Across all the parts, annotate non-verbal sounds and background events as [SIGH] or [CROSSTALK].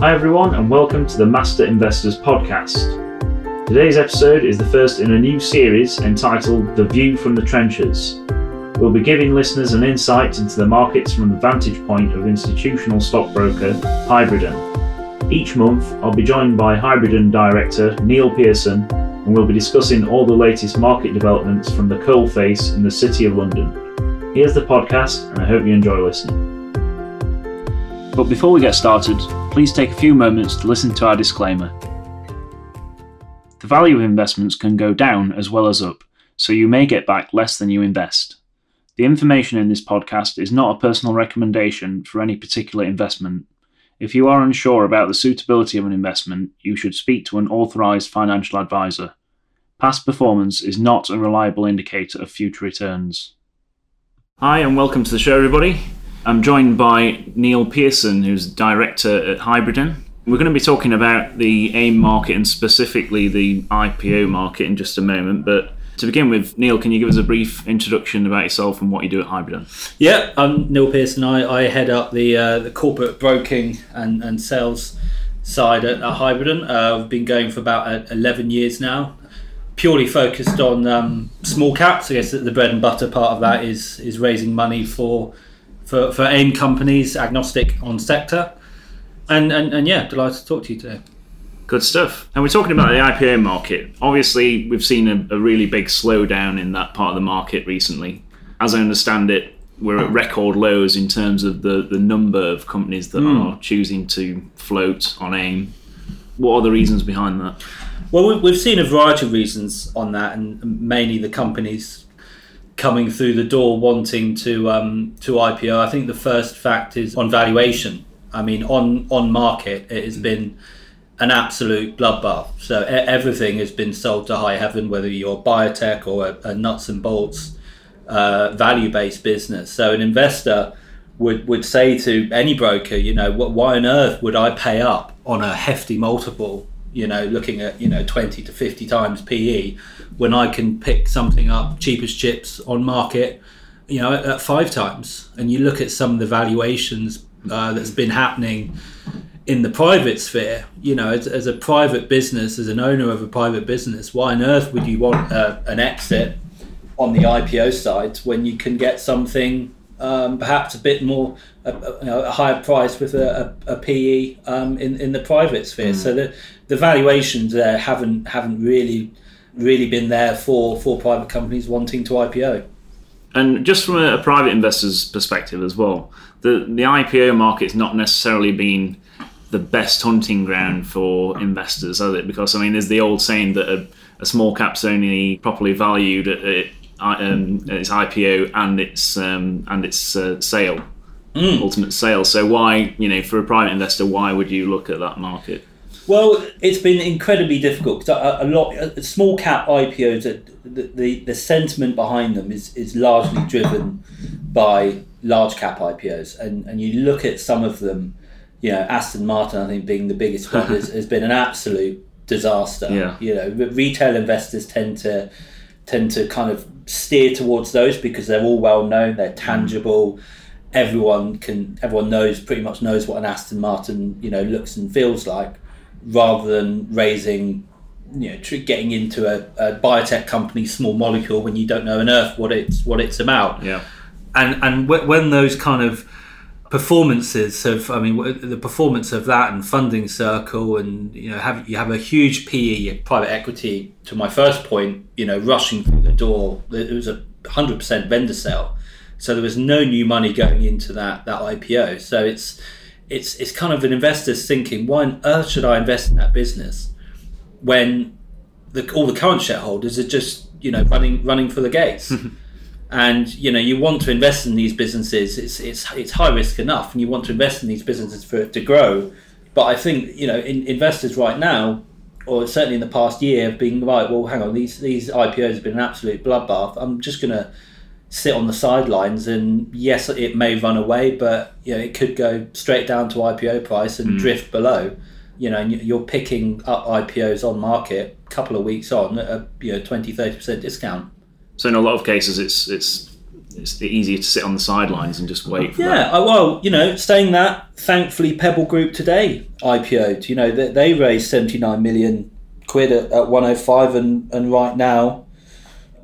Hi, everyone, and welcome to the Master Investors Podcast. Today's episode is the first in a new series entitled The View from the Trenches. We'll be giving listeners an insight into the markets from the vantage point of institutional stockbroker Hybridan. Each month, I'll be joined by Hybridan director Neil Pearson, and we'll be discussing all the latest market developments from the coalface in the City of London. Here's the podcast, and I hope you enjoy listening. But before we get started, please take a few moments to listen to our disclaimer. The value of investments can go down as well as up, so you may get back less than you invest. The information in this podcast is not a personal recommendation for any particular investment. If you are unsure about the suitability of an investment, you should speak to an authorized financial advisor. Past performance is not a reliable indicator of future returns. Hi, and welcome to the show, everybody. I'm joined by Neil Pearson, who's director at Hybridan. We're going to be talking about the AIM market and specifically the IPO market in just a moment, but to begin with, Neil, can you give us a brief introduction about yourself and what you do at Hybridan? Yeah, I'm Neil Pearson. I, I head up the uh, the corporate broking and, and sales side at, at Hybridan. Uh, I've been going for about uh, 11 years now. Purely focused on um, small caps. I guess the bread and butter part of that is is raising money for for, for AIM companies, agnostic on sector. And, and, and yeah, delighted to talk to you today. Good stuff. And we're talking about the IPO market. Obviously, we've seen a, a, really big slowdown in that part of the market recently. As I understand it, we're at record lows in terms of the, the number of companies that mm. are choosing to float on AIM. What are the reasons behind that? Well, we've seen a variety of reasons on that, and mainly the companies coming through the door wanting to um, to IPO. I think the first fact is on valuation. I mean, on on market, it has been an absolute bloodbath. So everything has been sold to high heaven, whether you're biotech or a, a nuts and bolts uh, value based business. So an investor would would say to any broker, you know, why on earth would I pay up on a hefty multiple? You know, looking at you know twenty to fifty times PE when I can pick something up cheapest chips on market, you know, at, at five times. And you look at some of the valuations uh, that's been happening in the private sphere, you know, as, as, a private business, as an owner of a private business, why on earth would you want uh, an exit on the IPO side when you can get something um, perhaps a bit more, a, a, you know, a higher price with a, a PE um, in in the private sphere? Mm. So the the valuations there haven't haven't really really been there for for private companies wanting to IPO. And just from a, a private investor's perspective as well, the the IPO market's not necessarily been the best hunting ground for investors, has it? Because I mean, there's the old saying that a, a small cap's only properly valued at, at, um, at its IPO and its um, and its uh, sale, mm. ultimate sale. So why, you know, for a private investor, why would you look at that market? Well, it's been incredibly difficult because a, a, lot a small cap IPOs. The, the the sentiment behind them is is largely driven by large cap IPOs, and and you look at some of them. You know, Aston Martin, I think, being the biggest one, [LAUGHS] has, has been an absolute disaster. Yeah. You know, retail investors tend to tend to kind of steer towards those because they're all well known, they're mm. tangible. Everyone can, everyone knows, pretty much knows what an Aston Martin, you know, looks and feels like rather than raising you know getting into a, a, biotech company small molecule when you don't know on earth what it's what it's about. Yeah. And and when those kind of performances of i mean the performance of that and funding circle and you know have you have a huge pe private equity to my first point you know rushing through the door it was a 100% vendor sale so there was no new money going into that that ipo so it's it's it's kind of an investor's thinking, why on earth should I invest in that business when the, all the current shareholders are just you know running running for the gates? [LAUGHS] and you know you want to invest in these businesses. It's it's it's high risk enough, and you want to invest in these businesses for it to grow. But I think you know in, investors right now, or certainly in the past year, have been right. Well, hang on, these these IPOs have been an absolute bloodbath. I'm just going to sit on the sidelines and yes it may run away but you know it could go straight down to IPO price and mm. drift below you know you're picking up IPOs on market a couple of weeks on at a you know 20 30% discount so in a lot of cases it's it's it's easier to sit on the sidelines and just wait for Yeah, that. well, you know, saying that, thankfully, Pebble Group today IPO'd. You know, they, they raised 79 million quid at, at 105, and, and right now,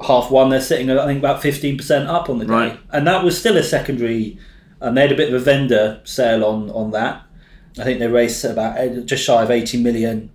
half one, they're sitting, I think, about 15% up on the day. Right. And that was still a secondary, uh, they had a bit of a vendor sale on, on that. I think they raised about uh, just shy of 80 million,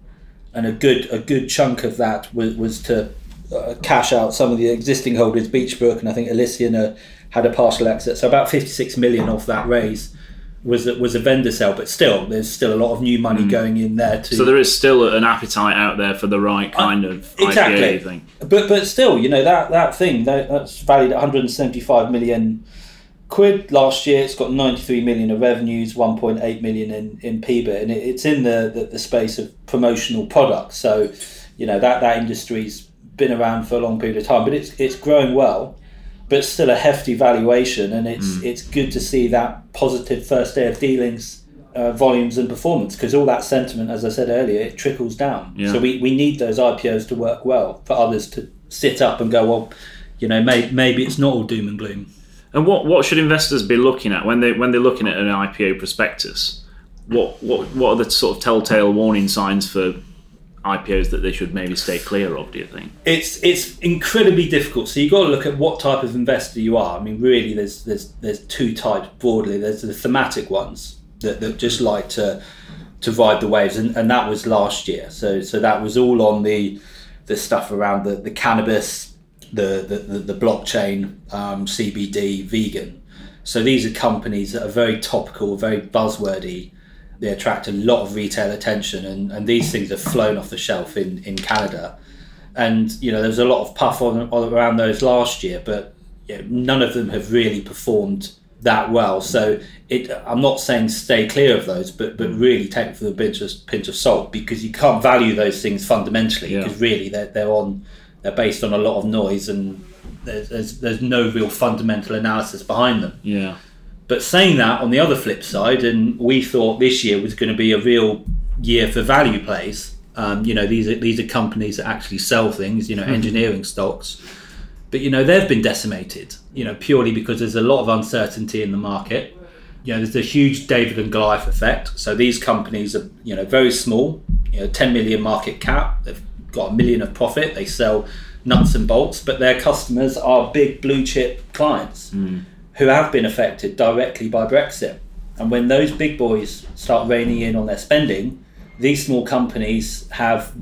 and a good a good chunk of that was, was to uh, cash out some of the existing holders, Beachbrook and I think Elysian uh, had a partial exit. So about 56 million off that raise was a, was a vendor sale, but still, there's still a lot of new money going in there to. So there is still an appetite out there for the right kind of Uh, exactly. IPO thing. But but still, you know that that thing that, that's valued at 175 million quid last year. It's got 93 million of revenues, 1.8 million in in PBIT, and it, it's in the, the the space of promotional products. So, you know that that industry's been around for a long period of time, but it's it's growing well. But still a hefty valuation, and it's Mm. it's good to see that positive first day of dealings, uh, volumes and performance, because all that sentiment, as I said earlier, it trickles down. Yeah. So we, we need those IPOs to work well for others to sit up and go, well, you know, maybe, maybe it's not all doom and gloom. And what, what should investors be looking at when they when they're looking at an IPO prospectus? What what what are the sort of telltale warning signs for IPOs that they should maybe stay clear of? Do you think? It's it's incredibly difficult. So you've got to look at what type of investor you are. I mean, really, there's there's there's two types broadly. There's the thematic ones that, that just like to to ride the waves, and, and that was last year. So so that was all on the the stuff around the, the cannabis, the the, the, the blockchain, um, CBD, vegan. So these are companies that are very topical, very buzzwordy. They attract a lot of retail attention, and, and these things have flown off the shelf in, in Canada. And you know, there was a lot of puff on, on around those last year, but you know, none of them have really performed that well. So it, I'm not saying stay clear of those, but but mm. really take them with a pinch of, pinch of salt because you can't value those things fundamentally Yeah. because really they're, they're on they're based on a lot of noise and there's, there's there's no real fundamental analysis behind them. Yeah. But saying that, on the other flip side, and we thought this year was going to be a real year for value plays. Um, you know, these are these are companies that actually sell things. You know, engineering stocks. But you know, they've been decimated. You know, purely because there's a lot of uncertainty in the market. You know, there's a huge David and Goliath effect. So these companies are you know very small. You know, 10 million market cap. They've got a million of profit. They sell nuts and bolts, but their customers are big blue chip clients who have been affected directly by Brexit. And when those big boys start reining in on their spending, these small companies have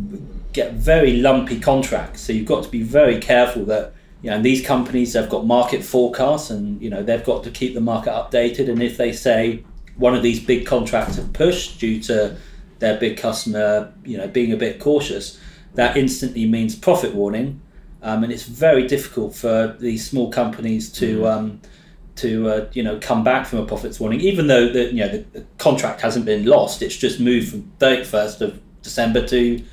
get very lumpy contracts. So you've got to be very careful that you know these companies have got market forecasts and you know they've got to keep the market updated. And if they say one of these big contracts have pushed due to their big customer, you know, being a bit cautious, that instantly means profit warning. Um, and it's very difficult for these small companies to um, to uh, you know come back from a profits warning, even though the you know the, the contract hasn't been lost. It's just moved from thirty first of December to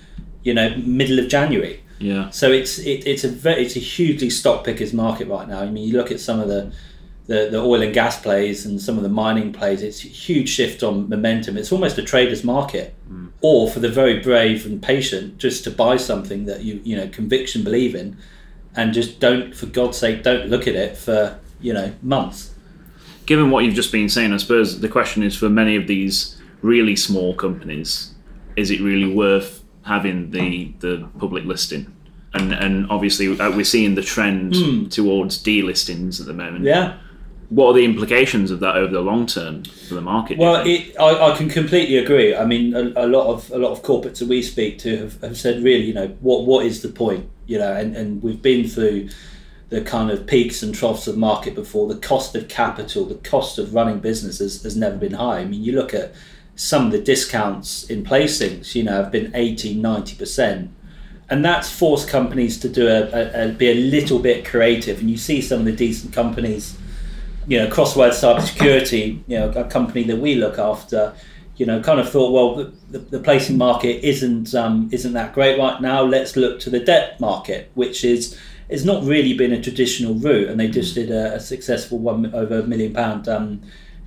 you know middle of January. Yeah. So it's it, it's a very it's a hugely stock pickers market right now. I mean, you look at some of the, the the oil and gas plays and some of the mining plays. It's a huge shift on momentum. It's almost a trader's market, or for the very brave and patient, just to buy something that you you know conviction believe in, and just don't for God's sake don't look at it for you know months. Given what you've just been saying, I suppose the question is for many of these really small companies, is it really worth having the the public listing? And and obviously uh, we're seeing the trend towards delistings at the moment. Yeah. What are the implications of that over the long term for the market? Well, it, I, I can completely agree. I mean, a, a lot of a lot of corporates that we speak to have, have said, really, you know, what what is the point? You know, and, and we've been through the kind of peaks and troughs of market before. The cost of capital, the cost of running businesses has never been high. I mean, you look at some of the discounts in placings, you know, have been 80, 90%. And that's forced companies to do a, a, a be a little bit creative. And you see some of the decent companies you know, Crossword Cybersecurity, you know, a company that we look after, you know, kind of thought, well, the, the, the placing market isn't um, isn't that great right now. Let's look to the debt market, which is is not really been a traditional route, and they just did a, a successful one over a million pound um,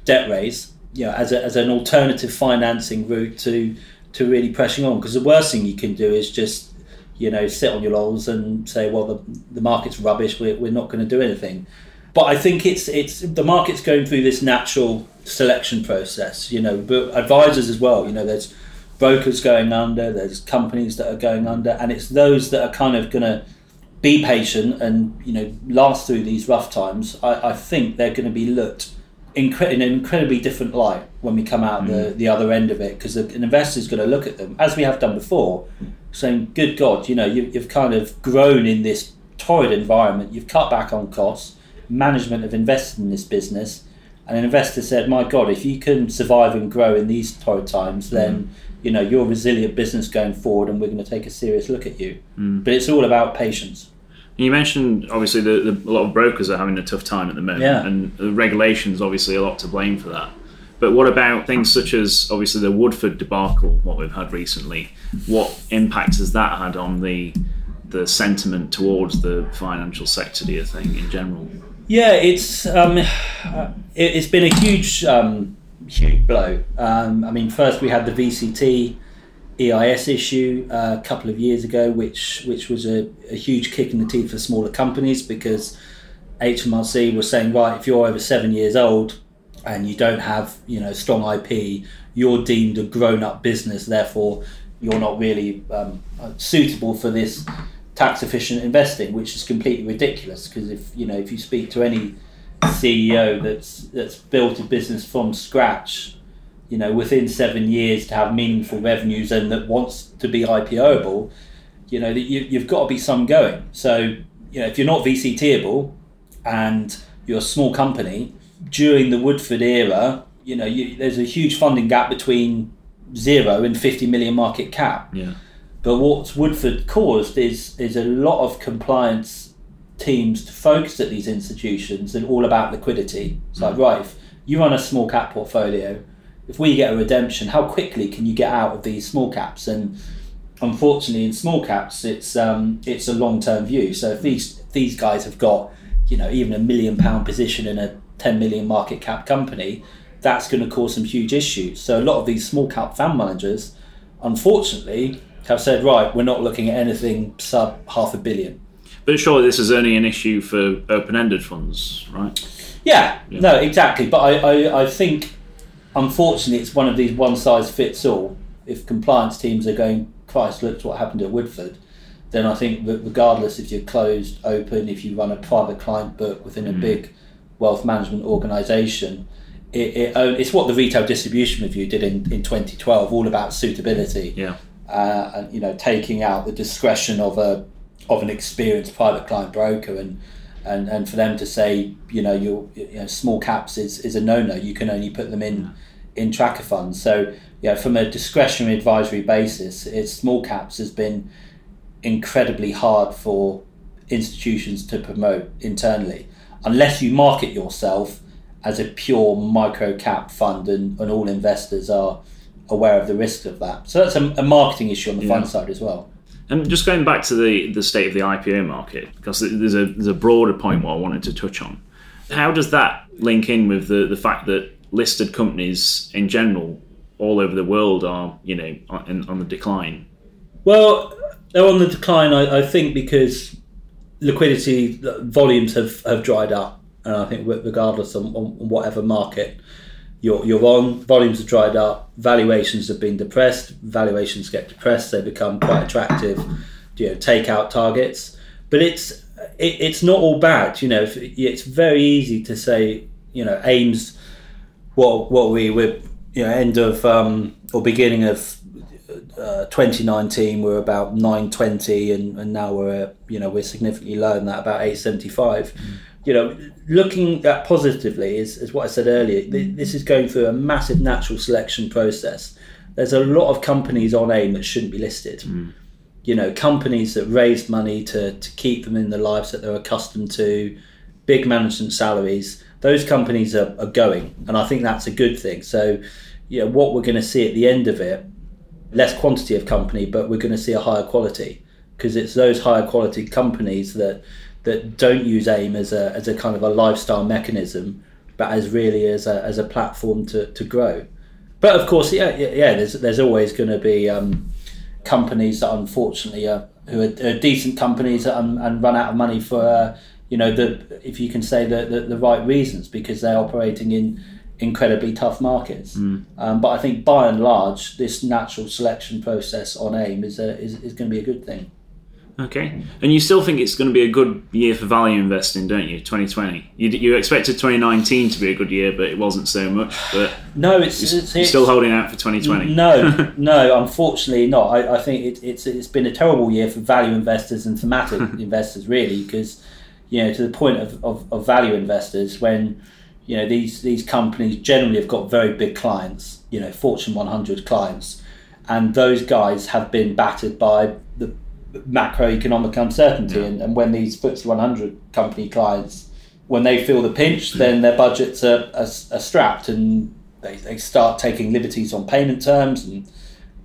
debt raise, you know, as a, as an alternative financing route to to really pressing on. Because the worst thing you can do is just you know sit on your laurels and say, well, the, the market's rubbish. We're, we're not going to do anything but I think it's it's the market's going through this natural selection process. You know, but advisors as well. You know, there's brokers going under, there's companies that are going under, and it's those that are kind of going to be patient and you know last through these rough times. I, I think they're going to be looked incre- in an incredibly different light when we come out mm. the, the other end of it because an investor is going to look at them as we have done before, saying, "Good God, you know you, you've kind of grown in this torrid environment. You've cut back on costs. Management have invested in this business." And an investor said, "My God, if you can survive and grow in these torrid times, then mm. You know you're a resilient business going forward, and we're going to take a serious look at you." Mm. But it's all about patience. You mentioned obviously the, the, a lot of brokers are having a tough time at the moment, yeah. and the regulations obviously a lot to blame for that. But what about things such as obviously the Woodford debacle, what we've had recently? What impact has that had on the the sentiment towards the financial sector? Do you think in general? Yeah, it's um, it, has been a huge um, huge blow. Um, I mean, first we had the VCT EIS issue uh, a couple of years ago, which which was a, a, huge kick in the teeth for smaller companies because HMRC was saying, right, if you're over seven years old and you don't have you know strong IP, you're deemed a grown-up business. Therefore, you're not really um, suitable for this tax-efficient investing, which is completely ridiculous. Because if you know if you speak to any CEO that's that's built a business from scratch you know, within seven years to have meaningful revenues and that wants to be IPOable, you know, that you, you've got to be some going. So, you know, if you're not VCTable and you're a small company, during the Woodford era, you know, you, there's a huge funding gap between zero and 50 million market cap. Yeah. But what Woodford caused is is a lot of compliance teams to focus at these institutions and all about liquidity. It's like, mm. right, if you run a small cap portfolio, if we get a redemption, how quickly can you get out of these small caps? And unfortunately, in small caps, it's um, it's a long term view. So if these these guys have got you know even a million pound position in a 10 million market cap company, that's going to cause some huge issues. So a lot of these small cap fund managers, unfortunately, have said, right, we're not looking at anything sub half a billion. But surely this is only an issue for open ended funds, right? Yeah, yeah, no, exactly. But I, I, I think unfortunately, it's one of these one size fits all. If compliance teams are going, Christ, look what happened at Woodford, then I think that regardless if you're closed, open, if you run a private client book within a mm. big wealth management organisation, it, it, it's what the retail distribution review did in, in 2012, all about suitability. Yeah. Uh, and you know, taking out the discretion of a of an experienced private client broker and and and for them to say you know your you know, small caps is, is a no no you can only put them in in tracker funds. So yeah from a discretionary advisory basis it's small caps has been incredibly hard for institutions to promote internally. Unless you market yourself as a pure micro cap fund and, and all investors are aware of the risks of that. So that's a, a marketing issue on the yeah. fund side as well and just going back to the, the state of the IPO market, because there's a, there's a broader point what I wanted to touch on. How does that link in with the, the fact that listed companies in general all over the world are, you know, on, on the decline? Well, they're on the decline, I, I think, because liquidity volumes have, have dried up. And I think regardless on, on whatever market, you're, you're on, volumes have dried up, valuations have been depressed, valuations get depressed, they become quite attractive, you know, takeout targets. But it's it, it's not all bad, you know. It's very easy to say, you know, AIM's what what we were, you know, end of um, or beginning of uh, 2019 we're about 920 and, and now we're you know we're significantly lower than that about 875 mm you know, looking at positively is, is what I said earlier. This is going through a massive natural selection process. There's a lot of companies on AIM that shouldn't be listed. Mm. You know, companies that raised money to, to keep them in the lives that they're accustomed to, big management salaries. Those companies are, are going, and I think that's a good thing. So, you know, what we're going to see at the end of it, less quantity of company, but we're going to see a higher quality because it's those higher quality companies that that don't use AIM as a, as a kind of a lifestyle mechanism, but as really as a, as a platform to, to grow. But of course, yeah, yeah, yeah there's, there's always going to be um, companies that unfortunately are, who are, are, decent companies and, and run out of money for uh, you know, the if you can say the, the, the right reasons because they're operating in incredibly tough markets. Mm. Um, but I think by and large, this natural selection process on AIM is, a, is, is going to be a good thing. Okay, and you still think it's going to be a good year for value investing, don't you? 2020. You, you expected 2019 to be a good year, but it wasn't so much. But [SIGHS] No, it's, you're, it's, you're still holding out for 2020. No, [LAUGHS] no, unfortunately not. I, I think it, it's it's been a terrible year for value investors and thematic [LAUGHS] investors, really, because you know to the point of, of, of value investors when you know these these companies generally have got very big clients, you know, Fortune 100 clients, and those guys have been battered by the macroeconomic uncertainty, and, and when these FTSE 100 company clients when they feel the pinch, then their budgets are, are, are strapped and they, they start taking liberties on payment terms. And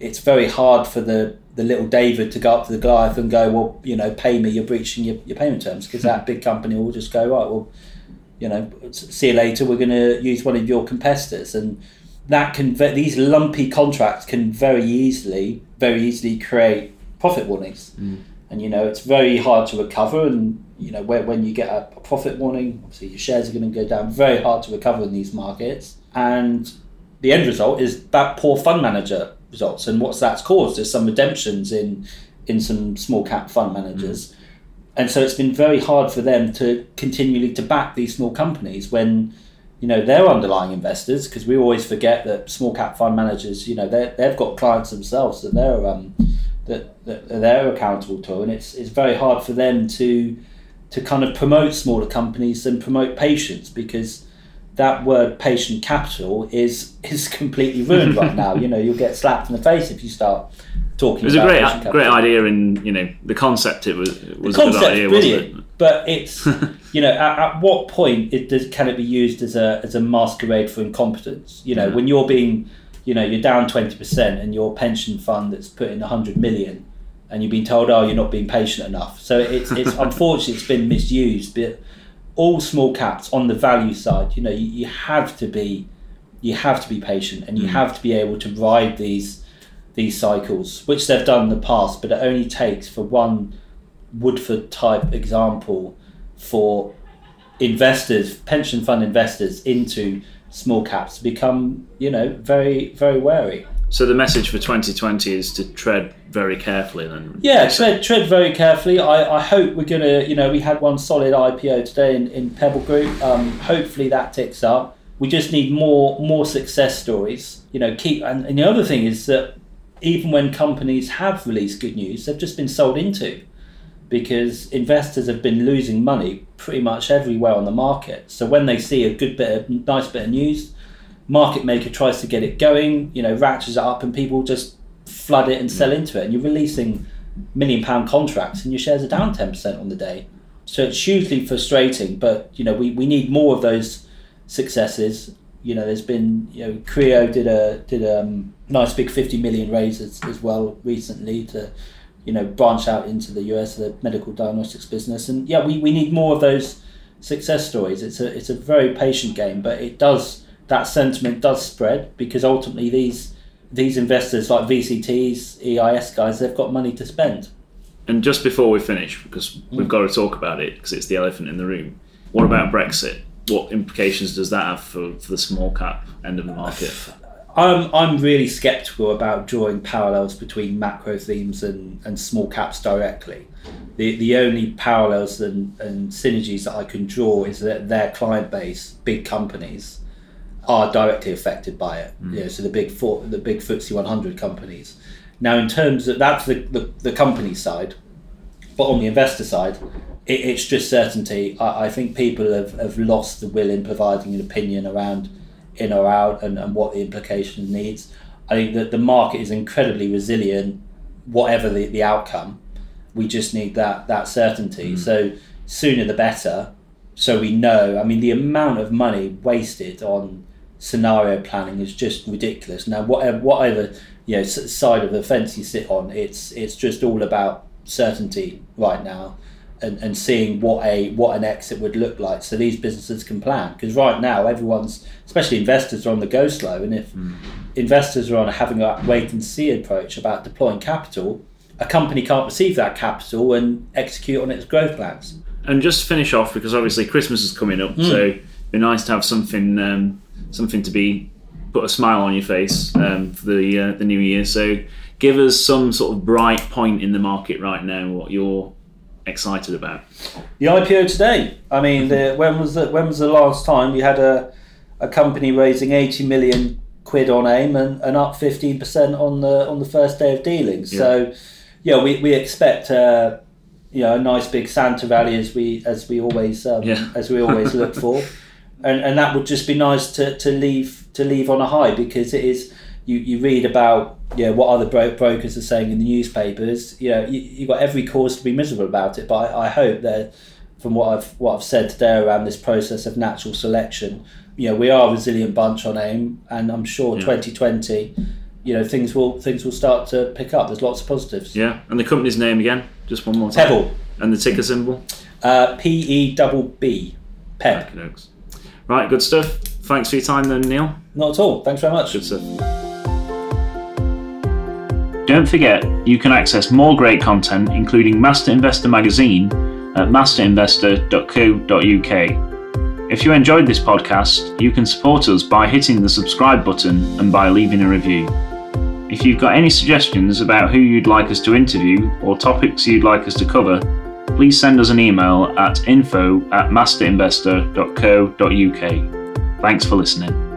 it's very hard for the, the little David to go up to the Goliath and go, well, you know, pay me, you're breaching your, your payment terms. Because that big company will just go, right, well, you know, see you later, we're going to use one of your competitors. And that can, these lumpy contracts can very easily, very easily create profit warnings. And, you know, it's very hard to recover. And, you know, when, when you get a, a profit warning, obviously your shares are going to go down. Very hard to recover in these markets. And the end result is that poor fund manager results. And what's that's caused is some redemptions in in some small cap fund managers. And so it's been very hard for them to continually to back these small companies when you know they're underlying investors because we always forget that small cap fund managers you know they they've got clients themselves that they're um, that, that they're accountable to and it's it's very hard for them to to kind of promote smaller companies and promote patience because that word patient capital is [LAUGHS] is completely ruined right now. You know, you'll get slapped in the face if you start talking. About it was a great, great idea, and you know the concept. It was it was The a good idea, brilliant, wasn't it? but it's [LAUGHS] you know at, at what point it does can it be used as a as a masquerade for incompetence? You know, Yeah. when you're being you know you're down twenty percent and your pension fund that's put in hundred million. And you've been told, oh, you're not being patient enough. So it's, it's [LAUGHS] unfortunately it's been misused. But all small caps on the value side, you know, you, you have to be you have to be patient and you Mm. have to be able to ride these these cycles, which they've done in the past, but it only takes for one Woodford type example for investors, pension fund investors into small caps become, you know, very, very wary. So the message for 2020 is to tread very carefully. Then, Yeah, tread tread very carefully. I, I hope we're gonna, you know, we had one solid IPO today in, in Pebble Group. Um, hopefully that ticks up. We just need more more success stories. You know, keep and, and the other thing is that even when companies have released good news, they've just been sold into because investors have been losing money pretty much everywhere on the market. So when they see a good bit of nice bit of news, market maker tries to get it going, you know, ratchets it up and people just flood it and sell into it and you're releasing million pound contracts and your shares are down 10% on the day. So it's hugely frustrating, but you know, we, we need more of those successes. You know, there's been, you know, Creo did a did a um, nice big 50 million raise as, as well recently to, you know, branch out into the US, the medical diagnostics business. And yeah, we, we need more of those success stories. It's a it's a very patient game, but it does that sentiment does spread because ultimately these these investors like VCTs, EIS guys, they've got money to spend. And just before we finish, because mm. we've got to talk about it, because it's the elephant in the room. What about Brexit? What implications does that have for, for the small cap end of the market? I'm I'm really skeptical about drawing parallels between macro themes and, and small caps directly. The the only parallels and, and synergies that I can draw is that their client base, big companies, are directly affected by it. Mm. You know, so the big four, the big FTSE 100 companies. Now, in terms of that's the, the, the company side, but on the investor side, it, it's just certainty. I, I think people have, have lost the will in providing an opinion around in or out and, and what the implications needs. I think that the market is incredibly resilient, whatever the, the outcome. We just need that that certainty. Mm. So sooner the better. So we know. I mean, the amount of money wasted on scenario planning is just ridiculous. Now, whatever whatever you know side of the fence you sit on, it's it's just all about certainty right now, and, and seeing what a what an exit would look like, so these businesses can plan. Because right now, everyone's, especially investors, are on the go slow, and if investors are on having a wait and see approach about deploying capital, a company can't receive that capital and execute on its growth plans. And just to finish off, because obviously Christmas is coming up, so it'd be nice to have something um, something to be put a smile on your face um, for the uh, the new year. So give us some sort of bright point in the market right now. What you're excited about? The IPO today. I mean, the, when was the when was the last time we had a a company raising eighty million quid on AIM and, and up fifteen percent on the on the first day of dealing? So, yeah, we, we expect uh, you know a nice big Santa rally as we as we always um, Yeah. as we always look for, [LAUGHS] and and that would just be nice to, to leave to leave on a high because it is. You, you read about yeah what other bro- brokers are saying in the newspapers. You know you you got every cause to be miserable about it, but I, I hope that from what I've what I've said today around this process of natural selection, you know we are a resilient bunch on AIM, and I'm sure Yeah. 2020, you know things will things will start to pick up. There's lots of positives. Yeah, and the company's name again, just one more time. Pebble, And the ticker symbol. uh, P E double B, Peb. Right, good stuff. Thanks for your time, then, Neil. Not at all. Thanks very much. Good stuff. Don't forget, you can access more great content, including Master Investor magazine, at masterinvestor.co.uk. If you enjoyed this podcast, you can support us by hitting the subscribe button and by leaving a review. If you've got any suggestions about who you'd like us to interview or topics you'd like us to cover, please send us an email at info at masterinvestor.co.uk. Thanks for listening.